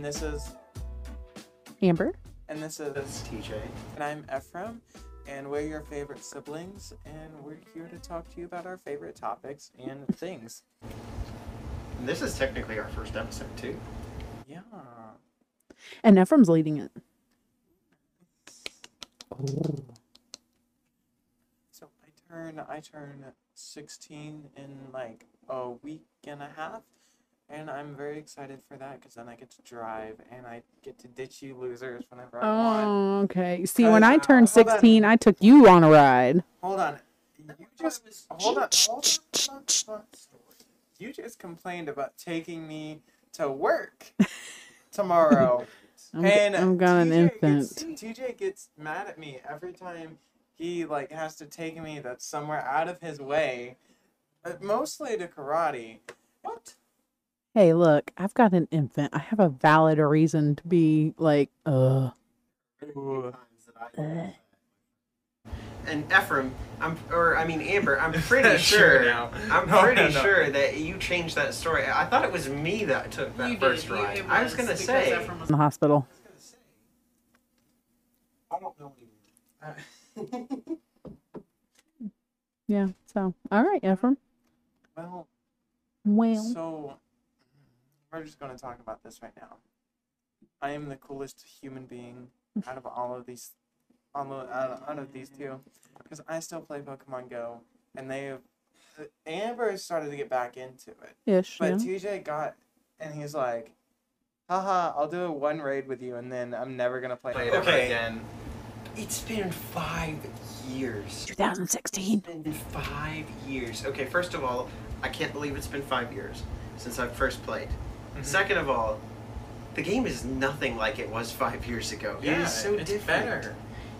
And this is Amber. and this is TJ. and I'm Ephraim, and we're your favorite siblings, and we're here to talk to you about our favorite topics and things. And this is technically our first episode too. Yeah. And Ephraim's leading it. Oh. So I turn I turn 16 in like a week and a half, and I'm very excited for that because then I get to drive and I get to ditch you losers whenever I want. Oh, okay. See, when I Cause, uh, turned hold on. 16, I took you on a ride. Hold on. You just hold on. Hold on. Hold on. You just complained about taking me to work tomorrow. I'm, and I'm got an TJ infant. Gets, TJ gets mad at me every time he like has to take me that's somewhere out of his way, uh, mostly to karate. What? Hey, look, I've got an infant. I have a valid reason to be like, uh. And Ephraim, I'm or I mean Amber, I'm pretty Sure sure. now. I'm No, pretty no, no. sure that you changed that story. I thought it was me that took that You did. first You- ride. it I was gonna because say. Ephraim was- in the hospital. I don't know anymore. Yeah. So, all right, Ephraim. well, Well, so we're just going to talk about this right now. I am the coolest human being out of all of these, all of, out out of these two, because I still play Pokemon Go, and they have. Amber started to get back into it, ish. but Yeah. TJ got, and he's like, "Haha, I'll do a one raid with you, and then I'm never gonna play, Play it it okay. again." It's been five years. 2016. It's been five years. Okay, first of all, I can't believe it's been five years since I first played. Mhm. Second of all, the game is nothing like it was five years ago. it Yeah, is so it's different. better.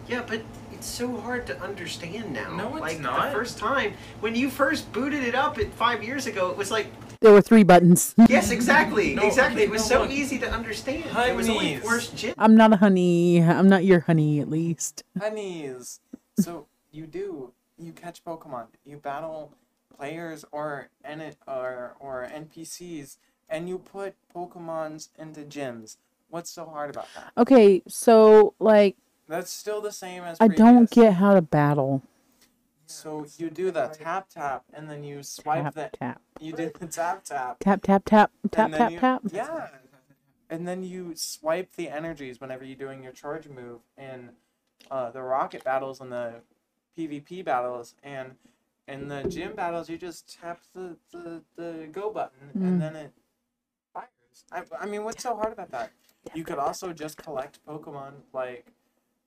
Yeah, but it's so hard to understand now. No, it's like not. the first time when you first booted it up at five years ago, it was like, There were three buttons. yes, exactly, No, exactly. It was no, so look. easy to understand. It was only Honeys. first gen. I'm not a honey. I'm not your honey, at least. Honeys. So you do you catch Pokemon, you battle players or N or or NPCs, and you put Pokemons into gyms. What's so hard about that? Okay, so like That's still the same as I don't get how to battle. So you do the tap tap, and then you swipe Tap the tap you do the tap tap. tap tap tap tap tap you, tap. Yeah. And then you swipe the energies whenever you're doing your charge move in uh, the rocket battles and the PvP battles and in the gym battles you just tap the, the, the go button Mm. and then it. I, I mean what's so hard about that? You could also just collect Pokemon like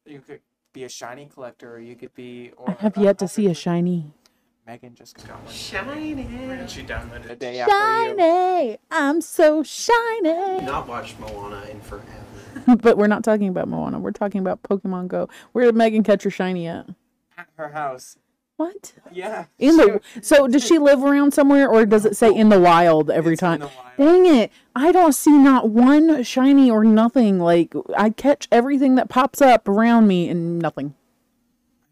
you could be a shiny collector or you could be or I have yet to see a shiny. Megan just got one. Shiny. And she downloaded a day after you. Shiny! I'm so shiny. Not watched Moana in forever. but we're not talking about Moana. We're talking about Pokemon Go. Where did Megan catch her shiny at? At her house. What? Yeah. In the so does she live around somewhere or does it say in the wild every It's in time? the wild. Dang it. I don't see not one shiny or nothing. Like I catch everything that pops up around me and nothing.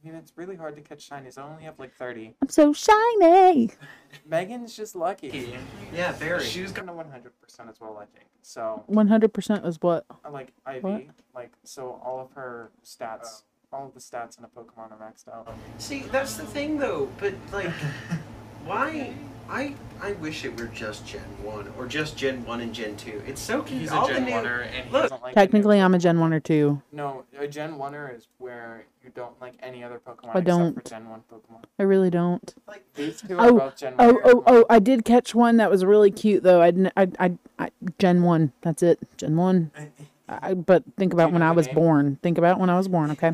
I mean, it's really hard to catch shinies. I only have like 30. I'm so shiny. Megan's just lucky. Yeah, very. She was gonna 100% as well, I think. So, 100% is what? I like IV. What? Like, so all of her stats, all of the stats in a Pokemon are maxed out. See, that's the thing though. But like, why? I I wish it were just Gen One or just Gen One and Gen Two. It's so confusing. He's a Gen the new, 1er, and he Look, doesn't like the new Technically I'm a Gen 1 or 2. No, a Gen 1er is where you don't like any other Pokemon I don't. for Gen 1 Pokemon. I really don't. like These two are Oh, both Gen 1. Oh, oh, oh, I did catch one that was really cute though. I didn't I I, I Gen 1. That's it. Gen 1. I, but think about when I was born. Think about when I was born, okay?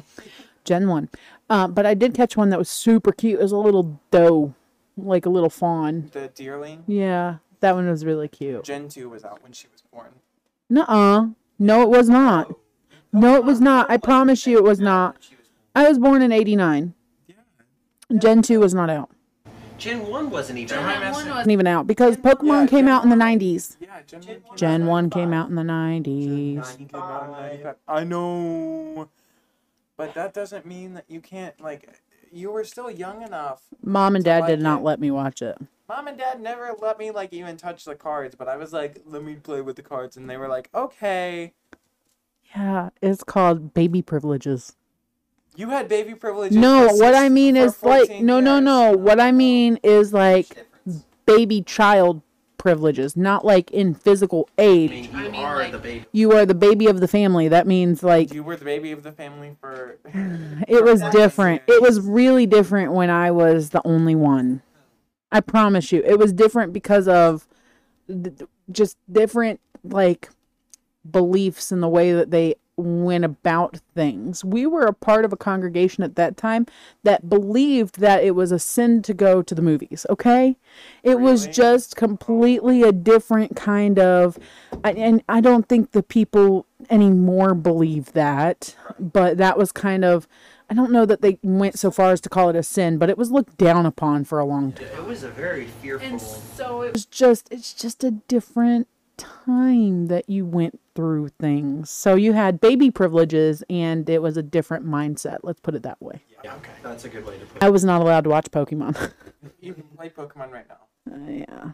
Gen 1. Uh, but I did catch one that was super cute. It was a little doe, like a little fawn. The Deerling. Yeah, that one was really cute. Gen 2 was out when she was born. Nuh-uh. No, it was not. No, it was not. I promise you it was not. I was born in 89. Yeah. Gen 2 was not out. Gen One wasn't even. Gen out. one was- One was Wasn't even out because Pokemon Yeah, came Gen out in the 90s. Yeah, Gen 1 came out Gen in 1 came out in the 90s. Came out I know. But that doesn't mean that you can't, like, you were still young enough. Mom and dad like did not it. let me watch it. Mom and dad never let me like even touch the cards, but I was like, let me play with the cards, and they were like, okay. Yeah, it's called baby privileges. You had baby privileges. No, what six- I mean is like 14 no, no, no. What I um, mean is like baby child privileges, not like in physical I age. mean, you I mean, are like- the baby. You are the baby of the family. That means like You were the baby of the family for. it was That's different. It was really different when I was the only one. I promise you. It was different because of th- th- just different like beliefs and the way that they went about things. We were a part of a congregation at that time that believed that it was a sin to go to the movies, okay? It was just completely a different kind of and I don't think the people anymore believe that, but that was kind of I don't know that they went so far as to call it a sin, but it was looked down upon for a long time. It was a very fearful. And so it was just it's just a different time that you went through things. So you had baby privileges and it was a different mindset. Let's put it that way. yeah, Okay. that's a good way to put it. I was not allowed to watch Pokemon. You can play Pokemon right now. Uh, yeah.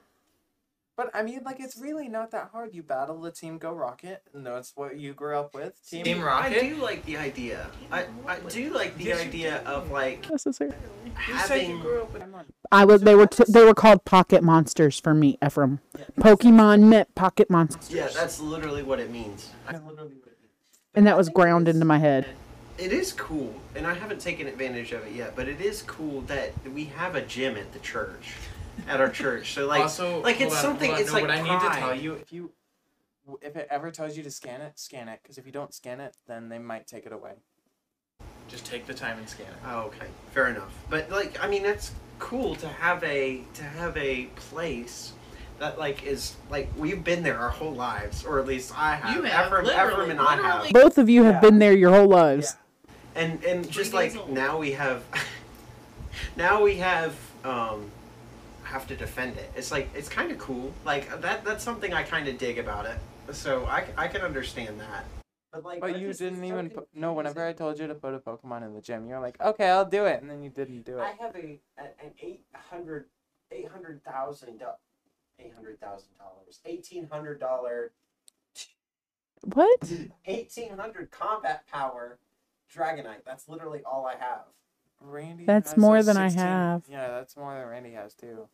But I mean, like, it's really not that hard. You battle the Team Go Rocket, and that's what you grew up with. Team, Team I do like the idea. I, I do like the Yes, idea of like Necessary. You you having. grew up with I was they were t- they were called pocket monsters for me, Ephraim. Pokemon meant pocket monsters. Yeah, that's literally what it means. That's literally what it means. And that was ground into my head. It is cool, and I haven't taken advantage of it yet. But it is cool that we have a gym at the church, at our church. So like, also, like it's on, something. on. It's no, like what I need to tell you. If you, if it ever tells you to scan it, scan it. Because if you don't scan it, then they might take it away. Just take the time and scan it. Oh, okay, fair enough. But like, I mean, that's cool to have a to have a place that like is like we've been there our whole lives, or at least I have. You have, Ephraim, literally, Ephraim and I have. Both of you have Yeah. been there your whole lives. and and just Three days like old. now we have now we have um have to defend it it's like it's kind of cool like that that's something i kind of dig about it so i, I can understand that but like But you just- didn't even so put, no. Whenever I told you to put a Pokemon in the gym, you're like, okay, I'll do it, and then you didn't do it. i have a, a an 800 800000 eight hundred thousand dollars eighteen hundred dollar What? eighteen hundred combat power dragonite that's literally all i have Randy. That's has more a than I have. Yeah, that's more than Randy has too.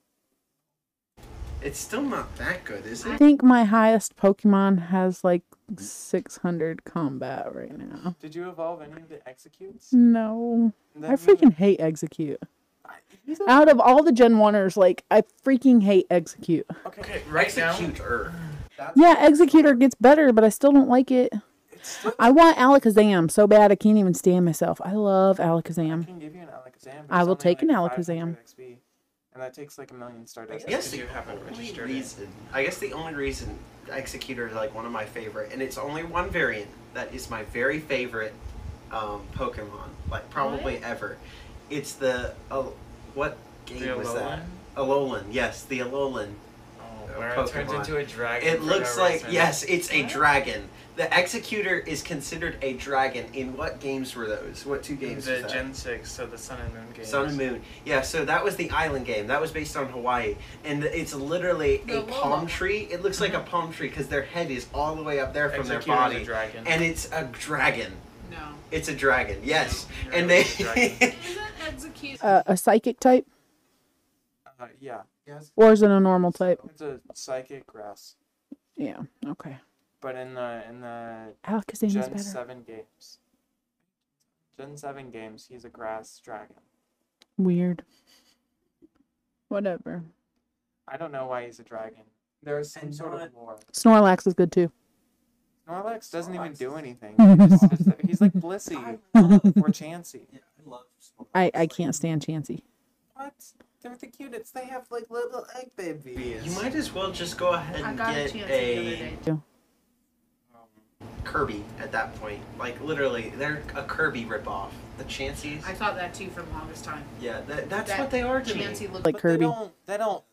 It's still not that good is it? I think my highest Pokemon has like 600 combat right now. Did you evolve any of the Exeggcutes? No. Then I freaking hate Exeggcute. I- a- Out of all the Gen 1ers, like, I freaking hate Exeggcute. okay. Okay, right now. Exeggutor That's, Yeah, Exeggutor gets better, but I still don't like it. Still, I want Alakazam so bad I can't even stand myself. I love I Alakazam. can give you an Alakazam. I will only take an Alakazam. XP, and that takes like a million I Stardust. guess the you haven't only registered reason, I guess the only reason Exeggutor is like one of my favorite, and it's only one variant that is my very favorite um, Pokemon, like probably ever. It's the uh, what game The was that? Alolan? Alolan, yes, the Alolan. Oh, where Pokemon. it turns into a dragon. It for looks no like reason. yes, it's a dragon. The Exeggutor is considered a dragon. In what games were those? What two games? The was that? Gen Six, so the Sun and Moon games. Sun and Moon. Yeah, so that was the island game. That was based on Hawaii. And it's literally The a palm tree. It looks like a palm tree because their head is all the way up there from their Exeggutor's a body. dragon. And it's a dragon. No. It's a dragon, yes. You're And they. a. Isn't Exeggcute? Uh, a psychic type, Uh, yeah. Yes. or is it a normal type? It's a psychic grass, Yeah, okay. But in the in the Alakazam is Gen better. seven games. Gen seven games, he's a grass dragon. Weird. Whatever. I don't know why he's a dragon. There's some And sort not- of lore. Snorlax is good too. Snorlax doesn't even do anything. He's, just- just- he's like Blissey or Chansey. Yeah, I love I, I can't stand Chansey. What? They're the cutest. They have like little egg babies. You might as well just go ahead I and got a get chance the other a day. Kirby at that point. Like, literally, they're a Kirby ripoff. The Chanseys. I thought that too for the longest time. Yeah, that, that's That what they are to me. Chansey looked Like but Kirby. They don't. They don't.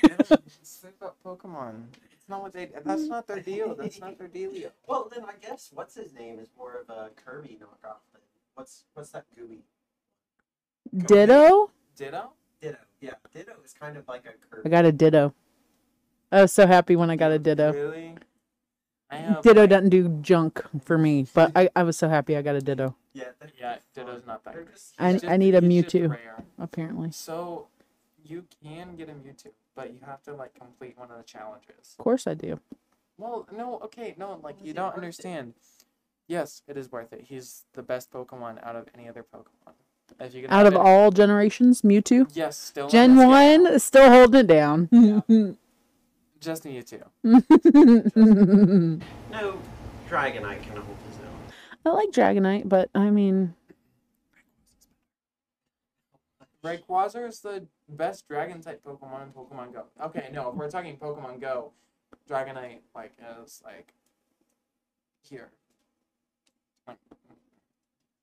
they don't slip up Pokemon. It's not what they. That's not their deal. That's not their dealio. Well, then I guess what's his name is more of a Kirby knockoff. Then what's what's that gooey? Ditto. Ditto. Ditto. Yeah, Ditto is kind of like a curve. I got a Ditto. I was so happy when I got a Ditto. Really? I have. Ditto doesn't do junk for me, but I, I was so happy I got a Ditto. Yeah, they're Yeah, Ditto's not that They're good. just- I- He's just- need a he's just Mewtwo. rare. Apparently, of So, you can get a Mewtwo, but you have to like complete one of the challenges. Of course I do. Well, no, okay, no, like you don't worth it? understand. Yes, it is worth it. He's the best Pokemon out of any other Pokemon. If you can Out have of it- all generations, Mewtwo. yes, still on Gen this one is still holding it down. just Mewtwo. No, Dragonite can hold his own. I like Dragonite, but I mean, Rayquaza is the best Dragon type Pokemon in Pokemon Go. Okay, no, if we're talking Pokemon Go, Dragonite like is like here. Like,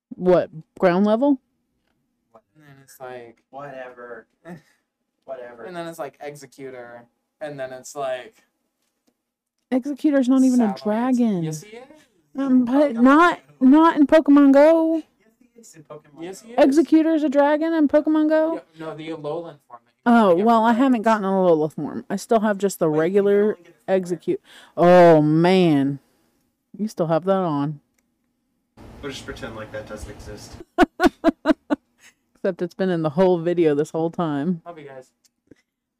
what ground level? and then it's like, Whatever. Whatever. and then it's like Exeggutor, and then it's like Exeggutor's not even a Salamence. dragon. Yes, he is. Um, but not not in Pokemon Go. Yes, he is in Pokemon Yes, Go. he is. Exeggutor's a dragon in Pokemon Go. Yeah, no, the Alolan form. that you Oh get well, from I haven't gotten a Alola form. I still have just the Wait, regular only get it from Exeggcute. Oh man, you still have that on. We'll just pretend like that doesn't exist. Except it's been in the whole video this whole time. Love you guys.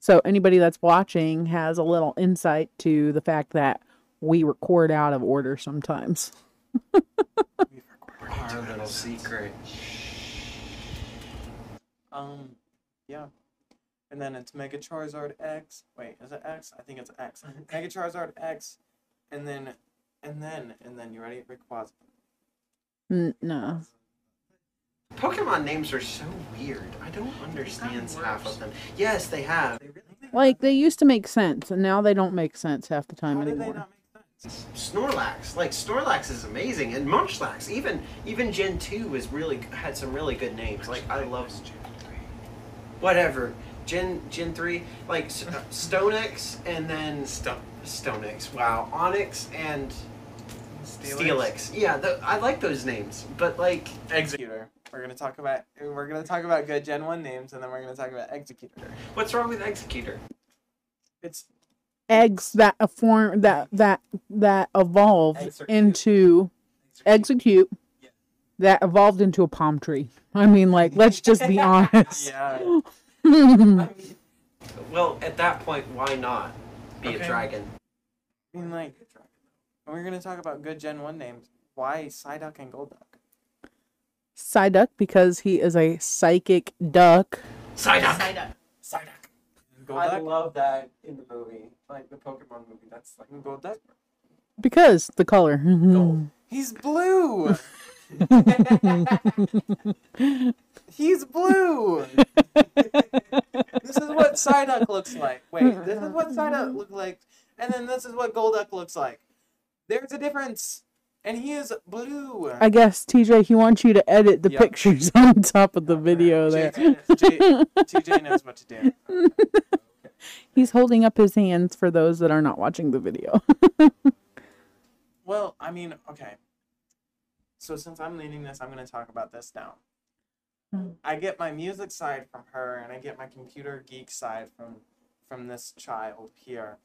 So anybody that's watching has a little insight to the fact that we record out of order sometimes. Our little secret. Um, yeah. And then it's Mega Charizard X. Wait, is it X? I think it's X. Mega Charizard X, and then, and then, and then you ready? Rayquaza. N- no. Pokemon names are so weird. I don't understand half of them. Yes, they have. They really Like they used to make sense, and now they don't make sense half the time How did they anymore. not make sense? Snorlax, like Snorlax is amazing, and Munchlax, even even Gen two was really had some really good names. Like I love Gen three, whatever Gen Gen three, like uh, Stonex, and then Stop. Stonex. Wow, Onix and Steelix. Steelix. Yeah, tho- I like those names, but like Exeggutor. We're gonna talk about we're gonna talk about good Gen One names, and then we're gonna talk about Exeggutor. what's wrong with Exeggutor? It's Eggs that a form that that that evolved Eggs are cute. into Exeggcute Yeah. that evolved into a palm tree. I mean, like let's just be honest. yeah. Well, at that point, why not be a dragon? I mean, like, we're gonna talk about good Gen One names. Why Psyduck and Golduck? Psyduck because he is a psychic duck. Psyduck. Psyduck. Psyduck. I love that in the movie, like the Pokemon movie. That's like Golduck. Because the color. Gold. He's blue. He's blue. this is what Psyduck looks like. Wait, this is what Psyduck looks like, and then this is what Golduck looks like. There's a difference, and he is blue. I guess TJ, he wants you to edit the Yep. pictures on top of the oh, video there. JJ, J- TJ knows what to do. He's holding up his hands for those that are not watching the video. Well, I mean, okay. So since I'm leading this, I'm going to talk about this now. I get my music side from her, and I get my computer geek side from from this child here,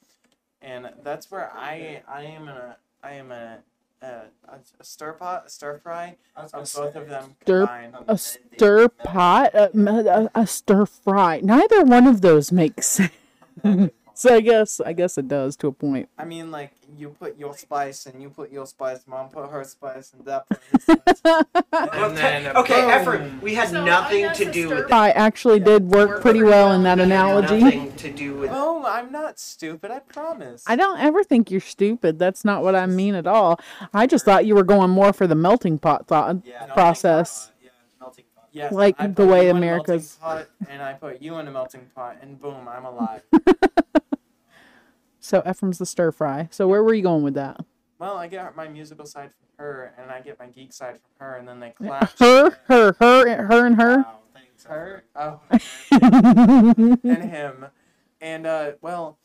and that's where I I am a I am a a, a, a stir pot a stir fry of both of them Stir- combined. a stir pot, a, a, a stir fry. Neither one of those makes sense. So I guess I guess it does to a point. I mean, like you put your spice and you put your spice. Mom put her spice, and Dad put his spice. Well, And then okay, boom. Ephraim, we had So, nothing to do stir with I actually did work pretty well in that analogy. Nothing to do with. oh, I'm not stupid. I promise. I don't ever think you're stupid. That's not what I mean at all. I just thought you were going more for the melting pot thought Yeah, process. Yeah, melting pot. Yes, Like I the way you in a America's- melting pot, and I put you in a melting pot, and boom, I'm alive. So Ephraim's the stir fry. So where were you going with that? well, I get my musical side from her, and I get my geek side from her, and then they clash. Her, her, her, her, and her. Wow, thanks. Her, oh, and him, and uh, well,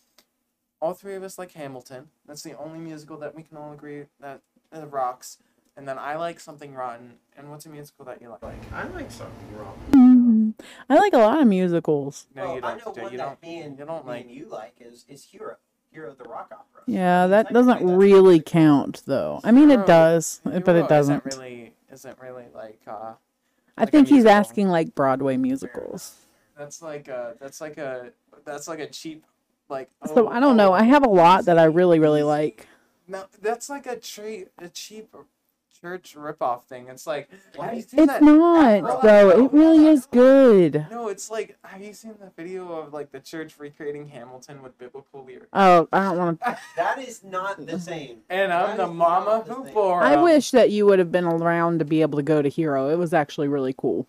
all three of us like Hamilton. That's the only musical that we can all agree that uh, rocks. and then I like something rotten. And what's a musical that you like? Like I like something wrong. Mhm. I like a lot of musicals. No, well, you don't. know Joe. one you that don't. me and you don't me like- and you like is is Hero, Hero the Rock Opera. Yeah, that Technically, doesn't that's really count though. I mean, Hero- it does, but it doesn't. Isn't really isn't really like. uh I like a think he's asking like Broadway musicals. That's like a. That's like a. That's like a cheap. Like. So oh, I don't know. oh, I have a lot that I really, really like. No, that's like a tra- a cheap church ripoff thing. It's like. Have you seen It's that? not Afro- though. It really is good. No, it's like. Have you seen the video of like the church recreating Hamilton with biblical lyrics? Oh, I don't want to. That is not the same. And I'm That the mama not the who same. bore I 'em. wish that you would have been around to be able to go to Hero. It was actually really cool.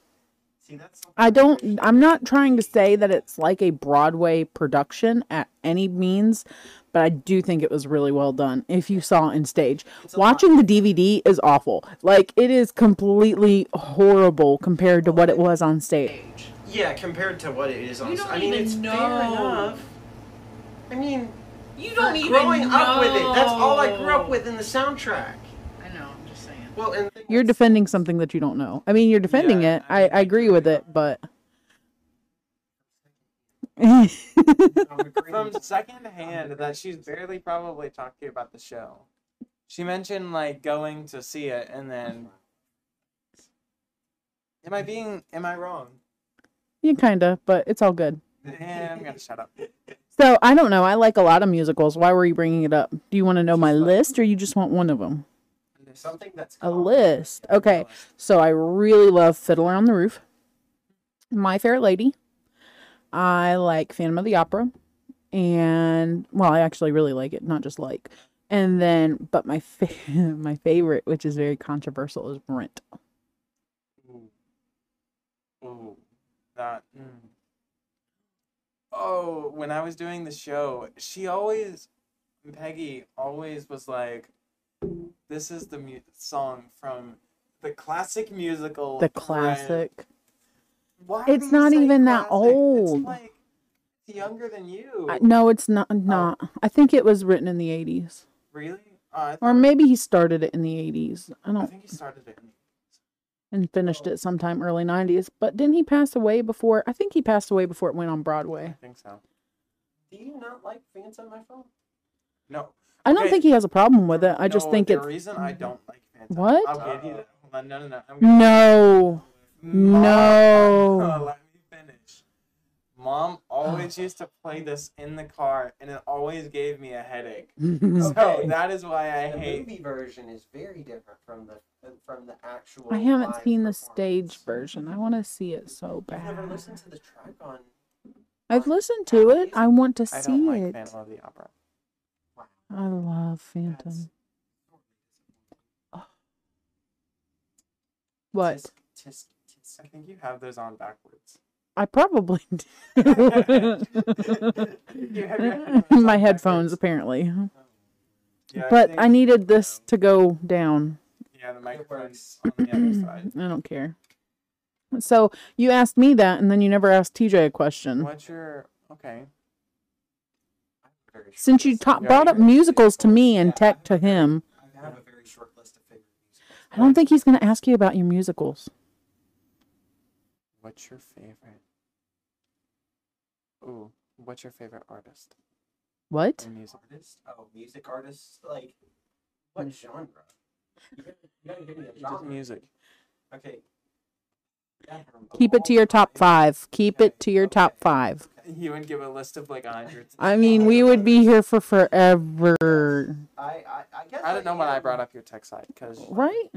See, that's I don't. I'm not trying to say that it's like a Broadway production at any means, but I do think it was really well done. If you saw it in stage, It's lot. watching the DVD is awful. Like it is completely horrible compared to what it was on stage. Yeah, compared to what it is on. You don't I mean, even it's know. fair enough. I mean, You don't even growing up with it. That's all I grew up with in the soundtrack. I know. I'm just saying. Well, and You're defending something that you don't know. I mean, you're defending Yeah, it. I I, I agree with it, but. I'm agreeing. from second hand that she's barely probably talked to you about the show. She mentioned like going to see it, and then am I being am I wrong? yeah, kinda, but it's all good. I'm gonna shut up. So I don't know. I like a lot of musicals. Why were you bringing it up? Do you want to know my list, or you just want one of them? something that's A list. Okay. So I really love Fiddler on the Roof, My Fair Lady. I like Phantom of the Opera, and well, I actually really like it, not just like. And then, but my fa- my favorite, which is very controversial, is Rent. Ooh. Ooh. That. Mm. Oh, when I was doing the show, she always, Peggy always was like, "This is the mu- song from the classic musical." The Rent." Why It's not even that classic? old. It's like younger than you. I, no, it's not. Not. I think it was written in the eighties, Really? Uh, or maybe he started it in the eighties. I don't I think he started it. In, and finished it sometime early nineties. But didn't he pass away before? I think he passed away before it went on broadway I think so. Do you not like fans on my phone? No. I don't Okay. think he has a problem with it. I just no, think the it's reason I don't like Phantom. What? I'll give you that. No, no, no. I'm no. Mom- No. Let me finish. Mom always used to play this in the car, and it always gave me a headache. So Okay. that is why I the hate. movie version is very different from the from the actual. I haven't live seen the stage version. I want to see it so You've never bad. listened to the track on. I've listened to it. I want to I don't see like it. Phantom of the Opera. Wow. I love That's Phantom. What? Tisk, tisk, tisk. I think you have those on backwards. I probably do. You headphones My headphones, backwards. apparently. Oh, yeah, But think- I needed this to go down. Yeah, the microphone's on the other side. I don't care. So you asked me that, and then you never asked TJ a question. What's your okay? Since you ta- brought up musicals to me and tech to him, I have a very short list of favorite musicals. I don't think he's going to ask you about your musicals. What's your favorite? Ooh, what's your favorite artist What? in music? Artist? Oh, music artist. Like, what Hmm. genre? You gotta, you gotta give me a Just genre. music. Okay. Yeah, Keep it to your top five. Keep it to your top five. You would give a list of like a hundred. I mean, we would be here for forever. I, I, I guess. I don't know when I brought up your tech side because Right?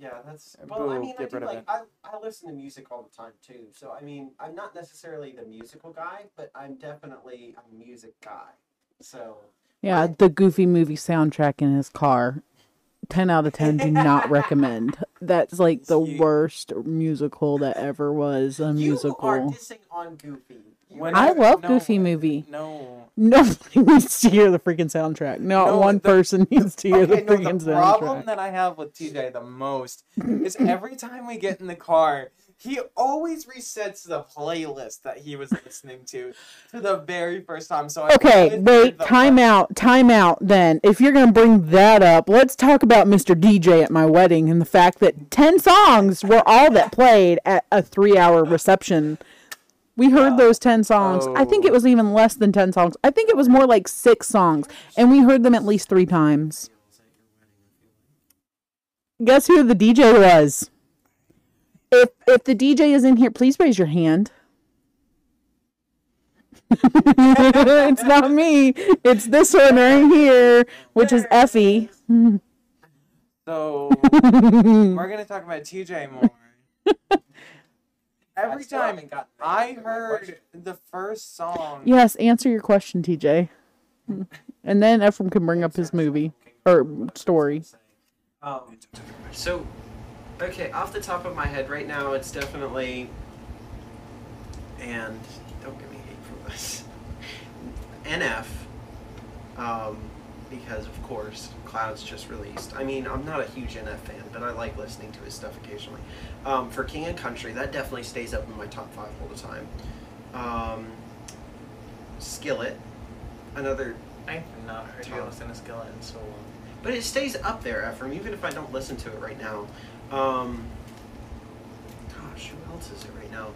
Yeah, that's. Well, I boo, mean, I get do of like. it. I, I listen to music all the time too. So I mean, I'm not necessarily the musical guy, but I'm definitely a music guy. So. Yeah, the Goofy movie soundtrack in his car. 10 out of 10 do not recommend. That's like the You- worst musical that ever was a You are musical. dissing on Goofy. When I love no, Goofy movie. No. Nobody needs to hear the freaking soundtrack. Not No, one the- person needs to hear Okay, the no, soundtrack. the problem that I have with TJ the most is every time we get in the car, he always resets the playlist that he was listening to to the very first time. So I Okay, wait, the time first- out, time out then. If you're going to bring that up, let's talk about Mr. DJ at my wedding and the fact that 10 songs were all that played at a three hour reception. We heard those 10 songs. I think it Oh. was even less than 10 songs. I think it was more like six songs, and we heard them at least three times. Guess who the DJ was? If if the DJ is in here, please raise your hand. it's not me. It's this one right here, which is Effie. So we're gonna talk about TJ more. Every still time haven't I heard the first song, Yes, answer your question, TJ. And then Ephraim can bring up his movie or story. Um, so, okay, off the top of my head right now, it's definitely. And don't give me hate for this. NF. Um, because, of course, Cloud's just released. I mean, I'm not a huge NF fan, but I like listening to his stuff occasionally. Um, for King and Country, that definitely stays up in my top five all the time. Um, Skillet. Another I've not heard you Tom. listen to Skillet in so long. But it stays up there, Ephraim, even if I don't listen to it right now. Um, gosh, who else is it right now?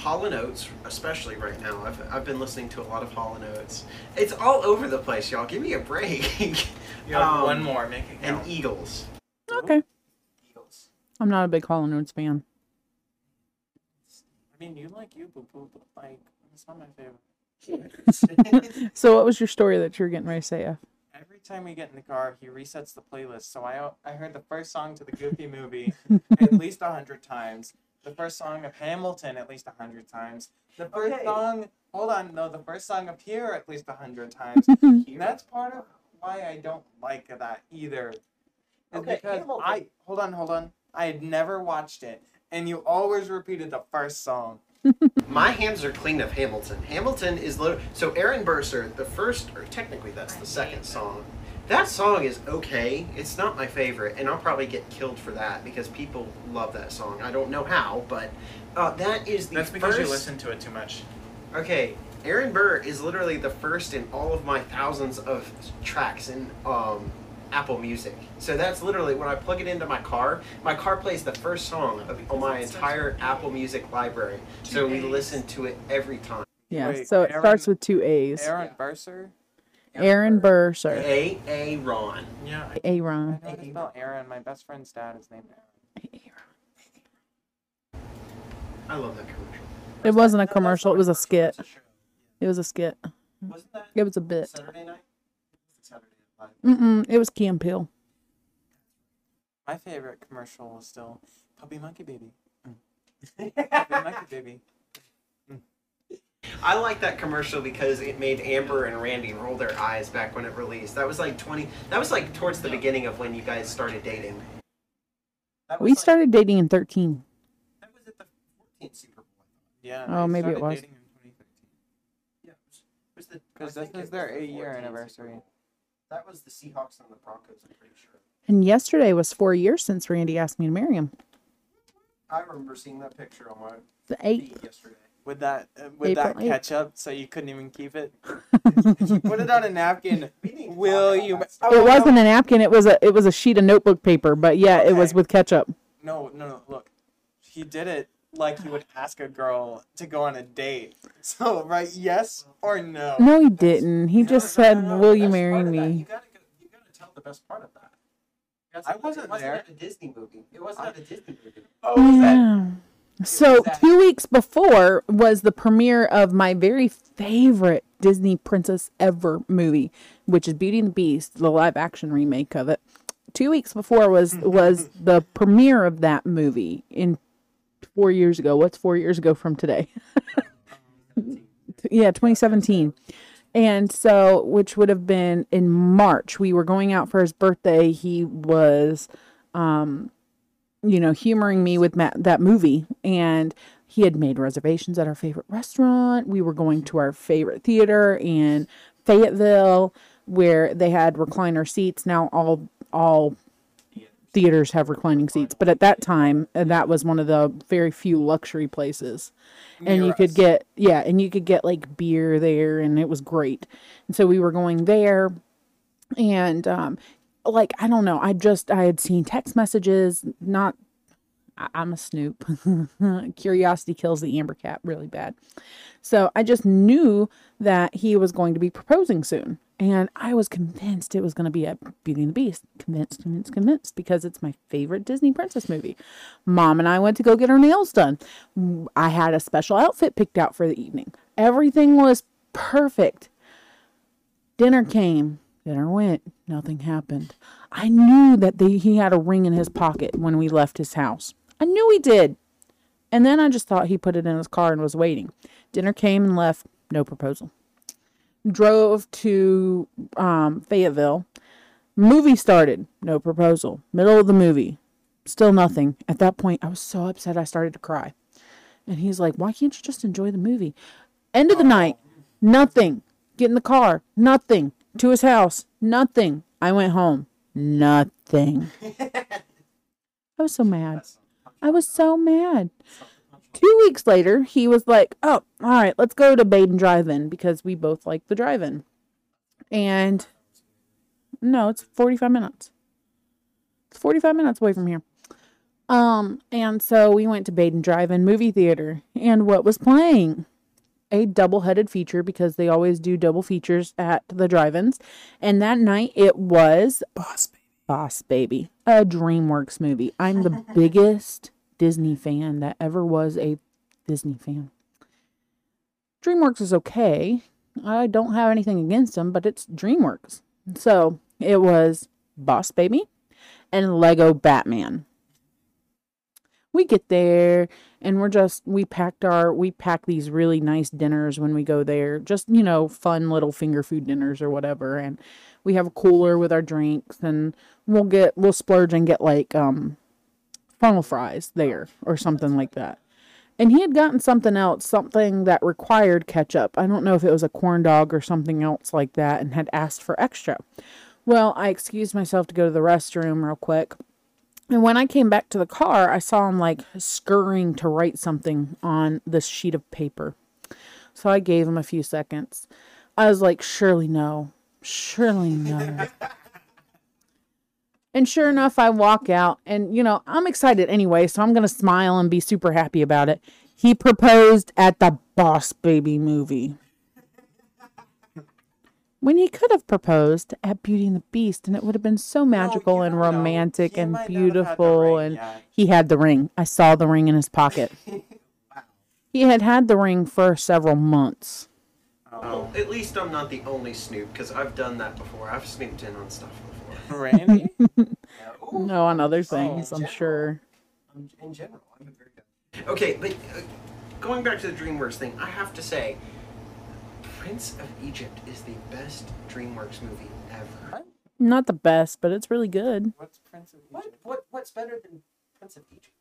Hall and Oates, especially right now. I've, I've been listening to a lot of Hall and Oates. It's all over the place, y'all. Give me a break. You Um, one more, make it and. Eagles. Okay. Eagles. I'm not a big Hall and Oates fan. I mean, you like you, boo boo, but like, it's not my favorite. So what was your story that you were getting ready to say? F? Every time we get in the car, he resets the playlist. So I I heard the first song to the Goofy movie at least a hundred times. The first song of Hamilton at least a hundred times. The first Okay. song, hold on, no, the first song of Here at least a hundred times. That's part of why I don't like that either. Is Okay, because Hamilton. I hold on, hold on. I had never watched it, and you always repeated the first song. My hands are clean of Hamilton. Hamilton is literally so Aaron Burr, Sir, the first, or technically that's the second song. That song is okay. It's not my favorite, and I'll probably get killed for that because people love that song. I don't know how, but uh, that is the That's because first. you listen to it too much. Okay, Aaron Burr is literally the first in all of my thousands of tracks in um, Apple Music. So that's literally when I plug it into my car, my car plays the first song of on my entire Apple Music library. So we listen to it every time. Yeah. Wait, so it Aaron- starts with two A's. Aaron Burr, Sir. Aaron Burr, Sir. A A Ron. Yeah. I- I Aaron. know how to spell Aaron. My best friend's dad is named Aaron. I love that commercial. It wasn't a commercial. It was a skit. It was a skit. Wasn't that It was a bit. Saturday night? Saturday Night Mm-mm. It was Key and Peele. My favorite commercial is still Puppy Monkey Baby. Mm. Puppy Monkey Baby. I like that commercial because it made Amber and Randy roll their eyes back when it released. That was like 20 That was like towards the beginning of when you guys started dating. We like- started dating in 13. That was at the 14th Super Bowl. Yeah. Oh, maybe it was. dating in 2013. Yeah, it it was Because this is it their eight year anniversary. That was the Seahawks and the Broncos, I'm pretty sure. And yesterday was four years since Randy asked me to marry him. I remember seeing that picture on my The feed 8th. yesterday. With that, uh, with that April eighth. ketchup, so you couldn't even keep it. you put it on a napkin. We need to Will you? about ma- that. Oh, It wasn't a napkin. It was a it was a sheet of notebook paper. But yeah, it was with ketchup. No, no, no. Look, he did it like he would ask a girl to go on a date. So, right? Yes or no? No, he didn't. He No, just no, said, no, no, "Will you marry part of that, me?" You gotta, go, you gotta tell the best part of that. That's I not- wasn't it wasn't there. at a Disney movie. It wasn't at a Disney movie. Oh, is that? Yeah. So two weeks before was the premiere of my very favorite Disney princess ever movie, which is Beauty and the Beast, the live action remake of it. Two weeks before was was the premiere of that movie in four years ago. What's four years ago from today? yeah, 2017. And so, which would have been in March, we were going out for his birthday. He was, um, you know, humoring me with that movie. And He had made reservations at our favorite restaurant. We were going to our favorite theater in Fayetteville where they had recliner seats. Now all all theaters have reclining seats, but at that time, uh, that was one of the very few luxury places. And you could us. get yeah, and you could get like beer there and it was great. And so we were going there and um like I don't know, I just I had seen text messages, not I, I'm a snoop. Curiosity kills the amber cat really bad. So I just knew that he was going to be proposing soon. And I was convinced it was going to be at Beauty and the Beast. Convinced, convinced, convinced, because it's my favorite Disney princess movie. Mom and I went to go get our nails done. I had a special outfit picked out for the evening. Everything was perfect. Dinner came, dinner went, nothing happened. I knew that they, he had a ring in his pocket when we left his house. I knew he did. And then I just thought he put it in his car and was waiting. Dinner came and left, no proposal. Drove to um, Fayetteville. Movie started, no proposal. Middle of the movie, still nothing. At that point, I was so upset I started to cry. And he's like, Why can't you just enjoy the movie? End of the night, nothing. Get in the car, nothing. To his house, nothing. I went home, nothing. I was so mad. I was so mad. Two weeks later, he was like, Oh, all right, let's go to Baden Drive In because we both like the drive in. And no, it's 45 minutes. It's 45 minutes away from here. Um, and so we went to Baden Drive In movie theater. And what was playing? A double headed feature because they always do double features at the drive ins. And that night it was Boss baby. Boss Baby, a DreamWorks movie. I'm the biggest Disney fan that ever was a Disney fan. DreamWorks is okay. I don't have anything against them, but it's DreamWorks. So it was Boss Baby and Lego Batman. We get there and we're just we packed our we pack these really nice dinners when we go there. Just, you know, fun little finger food dinners or whatever and we have a cooler with our drinks and we'll get we'll splurge and get like um funnel fries there or something like that. And he had gotten something else, something that required ketchup. I don't know if it was a corn dog or something else like that and had asked for extra. Well, I excused myself to go to the restroom real quick. And when I came back to the car, I saw him like scurrying to write something on this sheet of paper. So I gave him a few seconds. I was like, surely no. Surely no. and sure enough, I walk out and, you know, I'm excited anyway, so I'm going to smile and be super happy about it. He proposed at the Boss Baby movie. When he could have proposed at Beauty and the Beast, and it would have been so magical you and know. romantic He and might not have had the beautiful. And yet. he had the ring. I saw the ring in his pocket. He had had the ring for several months. Well, at least I'm not the only snoop because I've done that before. I've snooped in on stuff before. Randy? No, on other things, I'm general. sure. Um, in general, I'm a very good. Okay, but uh, going back to the DreamWorks thing, I have to say, Prince of Egypt is the best DreamWorks movie ever. Not the best, but it's really good. What's Prince of Egypt? What? What's better than Prince of Egypt?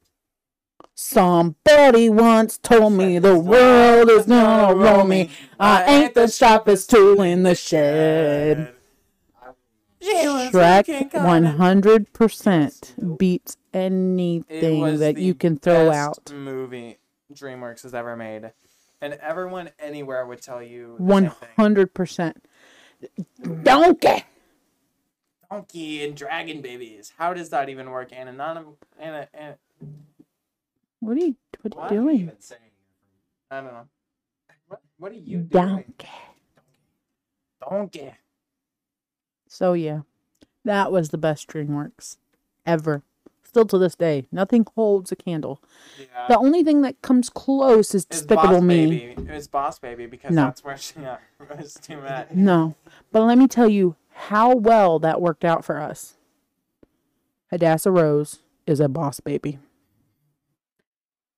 Somebody once told me the world is gonna roll me. I ain't the sharpest tool in the shed. Shrek 100% beats anything that you can throw out. best out. movie DreamWorks has ever made, and everyone anywhere would tell you same thing. 100%. Donkey! Donkey and dragon babies. How does that even work? Anna, non, Anna, Anna, What are you, what are What you are doing? even saying? I don't know. What, what are you doing? Donkey. Donkey. So yeah, that was the best DreamWorks ever. Still to this day, nothing holds a candle. Yeah. The only thing that comes close is It's Despicable Boss Me. Baby. It was Boss Baby because No. that's where she uh, got was too mad. No, but let me tell you how well that worked out for us. Hadassah Rose is a boss baby.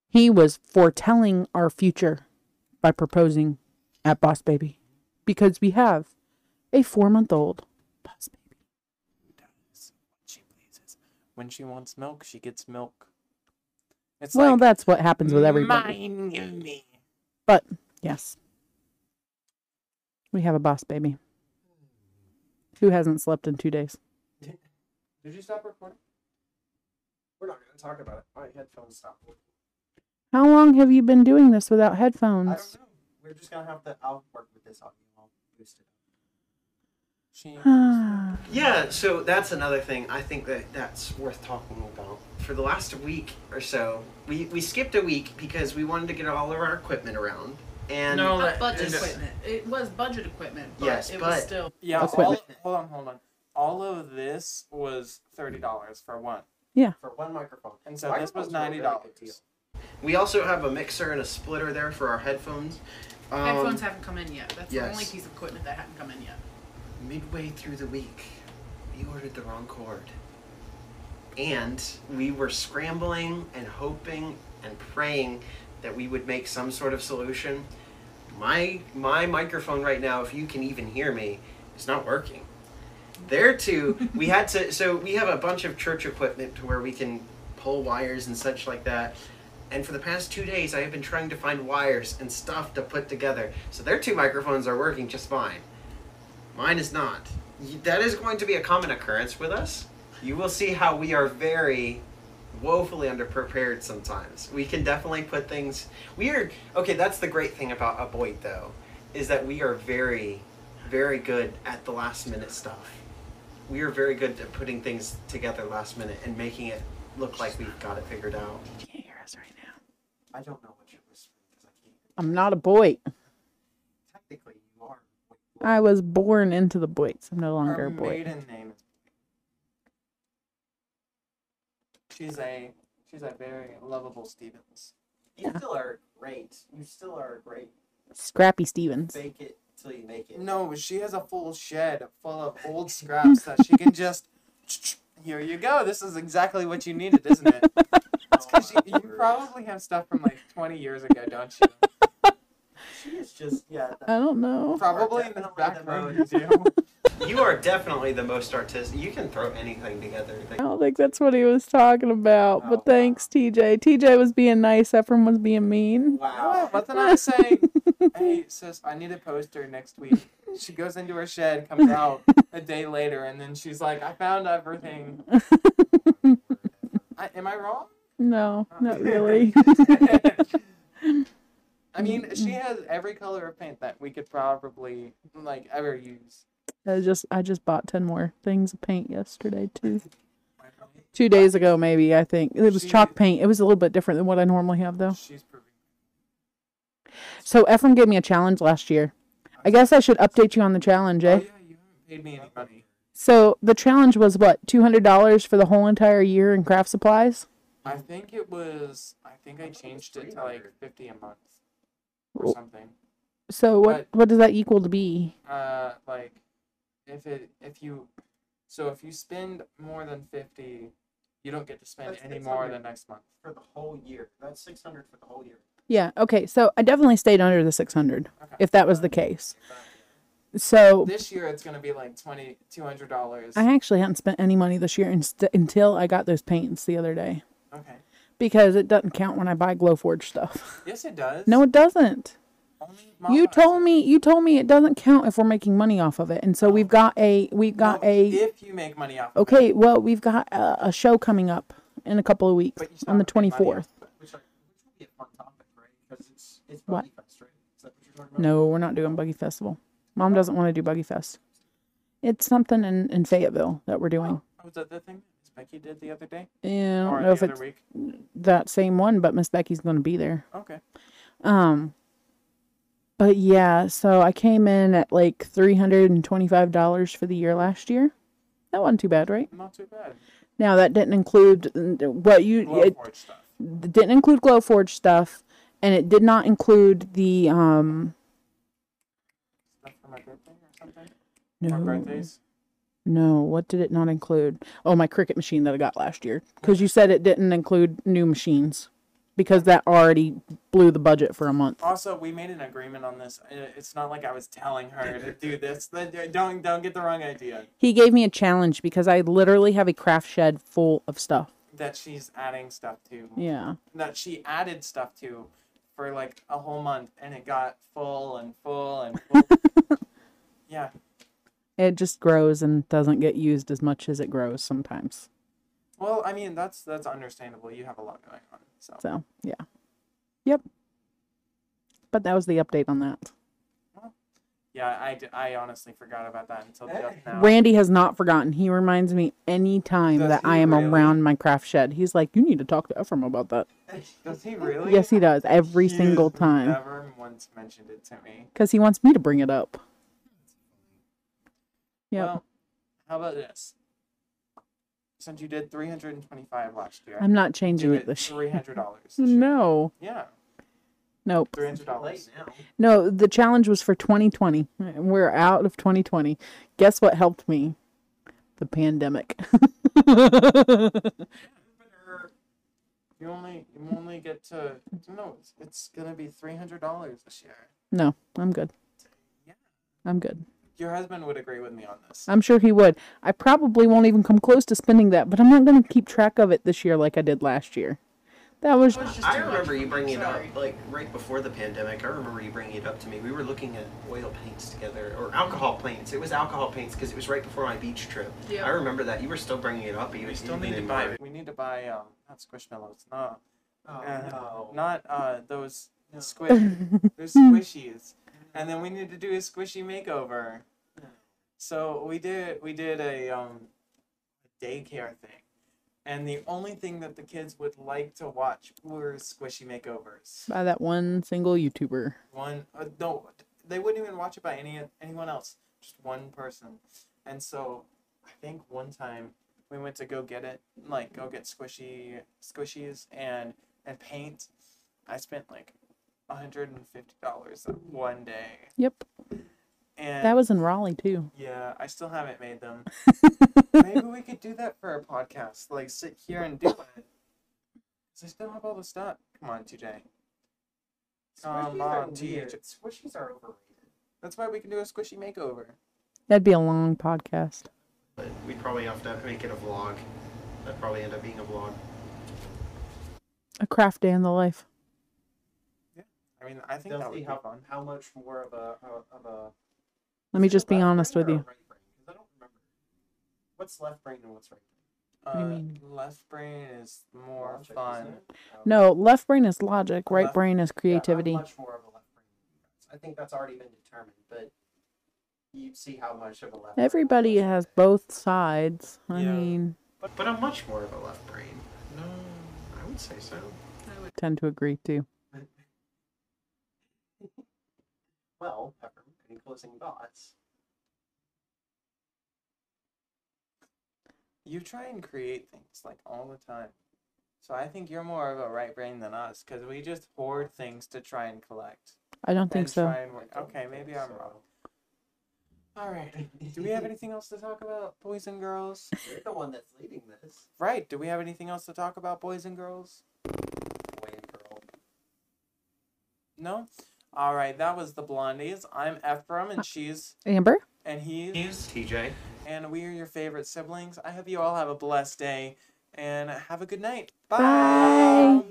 He was foretelling our future by proposing at Boss Baby because we have a four month old Boss Baby. Does what she pleases. When she wants milk, she gets milk. It's well, like that's what happens with everybody. Mine, you, me. Yes. We have a boss baby who hasn't slept in two days. Did you stop recording? We're not going to talk about it. My headphones stopped. working. How long have you been doing this without I headphones? don't know. We're just gonna have to. I'll work with this audio. I'll boost it. She. Ah, Yeah, so that's another thing I think that that's worth talking about. For the last week or so, we, we skipped a week because we wanted to get all of our equipment around. And No, that- budget it's- equipment. It was budget equipment, but Yes, it but- was still. yeah, all, hold on, hold on. All of this was $30 for one. Yeah. For one microphone. And so this was Microphones were a $90. really good deal. We also have a mixer and a splitter there for our headphones. Um, Headphones haven't come in yet. That's the only piece of equipment that hadn't come in yet. Midway through the week, we ordered the wrong cord. And we were scrambling and hoping and praying that we would make some sort of solution. My my microphone right now, if you can even hear me, is not working. There too, we had to so we have a bunch of church equipment to where we can pull wires and such like that. And for the past two days, I have been trying to find wires and stuff to put together. So their two microphones are working just fine. Mine is not. That is going to be a common occurrence with us. You will see how we are very woefully underprepared sometimes. We can definitely put things. We are okay. That's the great thing about a Boyd though, is that we are very, very good at the last minute stuff. We are very good at putting things together last minute and making it look like we've got it figured out. you can't hear us right now. I don't know what you're whispering because I can't. I'm not a boy. Technically, you are. I was born into the boys. I'm no Her longer a boy. maiden name is. She's a she's a very lovable Stevens. You Yeah. still are great. You still are great. Scrappy Stevens. Fake it till you make it. No, she has a full shed full of old scraps that she can just. Here you go. This is exactly what you needed, isn't it? Because you, you probably have stuff from like 20 years ago, don't you? She is just yeah. I don't know. Probably in the Definitely back the room, you are definitely the most artistic. You can throw anything together. I don't think that's what he was talking about. But oh, thanks, TJ. TJ was being nice. Ephraim was being mean. Wow. wasn't I saying, hey, sis, I need a poster next week? She goes into her shed, comes out a day later, and then she's like, I found everything. I, am I wrong? No, not really. I mean, she has every color of paint that we could probably like ever use. I just I just bought ten more things of paint yesterday too. Two days ago, maybe I think it was She- chalk paint. It was a little bit different than what I normally have, though. She's. So Ephraim gave me a challenge last year. I guess I should update you on the challenge, Oh eh? yeah, you haven't paid me any money. So the challenge was what two hundred dollars for the whole entire year in craft supplies. I think it was. I think I changed it to like fifty a month or something. So what what does that equal to be? Uh, like if it if you, so if you spend more than fifty, you don't get to spend That's any more the next month. for the whole year. That's six hundred for the whole year. Yeah. Okay. So I definitely stayed under the six hundred, Okay. if that was the case. So This year it's gonna be like twenty two hundred dollars. I actually hadn't spent any money this year inst- until I got those paints the other day Okay. Because it doesn't count when I buy Glowforge stuff. Yes, it does. No, it doesn't. You told me you told me it doesn't count if we're making money off of it, and so we've got a we've got No, a If you make money off. of it, okay. Well, we've got a, a show coming up in a couple of weeks on the twenty fourth. off Which, are, be a fun topic, right? Because it's it's What? Fest, right? Is that what you're talking about? No, we're not doing Buggy Festival. Mom oh. doesn't want to do Buggy Fest. It's something in, in Fayetteville that we're doing. Oh, was that the thing Becky did the other day? Yeah, I or don't the know if it's week? that same one, but Miss Becky's going to be there. Okay. Um, but yeah, so I came in at like three hundred and twenty-five dollars for the year last year. That wasn't too bad, right? Not too bad. Now that didn't include what you it stuff. didn't include Glowforge stuff, and it did not include the um Stuff for my birthday or something. no Or birthdays. No what did it not include? Oh, my Cricut machine that I got last year because you said it didn't include new machines because that already blew the budget for a month. Also, we made an agreement on this. It's not like I was telling her to do this. Don't don't get the wrong idea. He gave me a challenge because I literally have a craft shed full of stuff. that she's adding stuff to. Yeah. That she added stuff to for like a whole month and it got full and full and full. yeah. It just grows and doesn't get used as much as it grows sometimes. Well, I mean that's that's understandable. You have a lot going on. So So, yeah. Yep. But that was the update on that. yeah, I, d- I honestly forgot about that until just now. Randy has not forgotten. He reminds me anytime Does that he I am really? around my craft shed. He's like, You need to talk to Ephraim about that. Does he really? Yes, he does. Every He single has time. Never once mentioned it to me. Because he wants me to bring it up. Yep. Well, how about this? Since you did 325 last year, I'm not changing it this year. $300. No. Yeah, Nope. $300. Now. No, the challenge was for 2020. We're out of 2020. Guess what helped me? The pandemic. You only you only get to no. It's, it's gonna be three hundred dollars this year. no, I'm good. Yeah. I'm good. Your husband would agree with me on this. I'm sure he would. I probably won't even come close to spending that, but I'm not going to keep track of it this year like I did last year. That was It was just I too much remember you me, bringing it up, like right before the pandemic. I remember you bringing it up to me. We were looking at oil paints together, or alcohol paints. It was alcohol paints because it was right before my beach trip. Yeah. I remember that. You were still bringing it up. Even, we still even need to buy. March. We need to buy um not squishmallows. No, Oh, uh, no. not uh those No. squish. There's squishies, and then we need to do a squishy makeover. So we did we did a um a daycare thing, and the only thing that the kids would like to watch were squishy makeovers. by that one single YouTuber. One uh, no, they wouldn't even watch it by any anyone else. Just one person, and so I think one time we went to go get it, like go get squishy squishies and and paint. I spent like hundred and fifty dollars one day, Yep. and That was in Raleigh too. yeah. I still haven't made them. Maybe we could do that for a podcast. Like sit here and do it. 'Cause I still have all the stuff. Come on, TJ. Come on, weird. TJ. Squishies are overrated. That's why we can do a squishy makeover. That'd be a long podcast. But we'd probably have to make it a vlog. That'd probably end up being a vlog. A craft day in the life. I mean, I think that would be how, fun. how much more of a of a. Let me just be honest with you. Because I don't remember. What's left brain and what's right brain? do you Uh, mean? Left brain is more Logic, fun. isn't it? Oh. No, left brain is logic, right Left- brain is Yeah, I'm creativity. much more of a left brain. than you guys. I think that's already been determined, but you see how much of a left. brain Everybody I was. has both sides. I Yeah. mean, But but I'm much more of a left brain. No, I would say so. I would- tend to agree too. Well, Pepper, any closing thoughts? You try and create things like all the time. So I think you're more of a right brain than us because we just hoard things to try and collect. I don't think so. Try and work. Don't Okay, maybe I'm so. wrong. All right. Do we have anything else to talk about, boys and girls? You're the one that's leading this. Right. Do we have anything else to talk about, boys and girls? Boy and girl. No. All right. That was the Blondies. I'm Ephraim, and she's Amber? and he's He's TJ. and we are your favorite siblings. I hope you all have a blessed day and have a good night. Bye. Bye.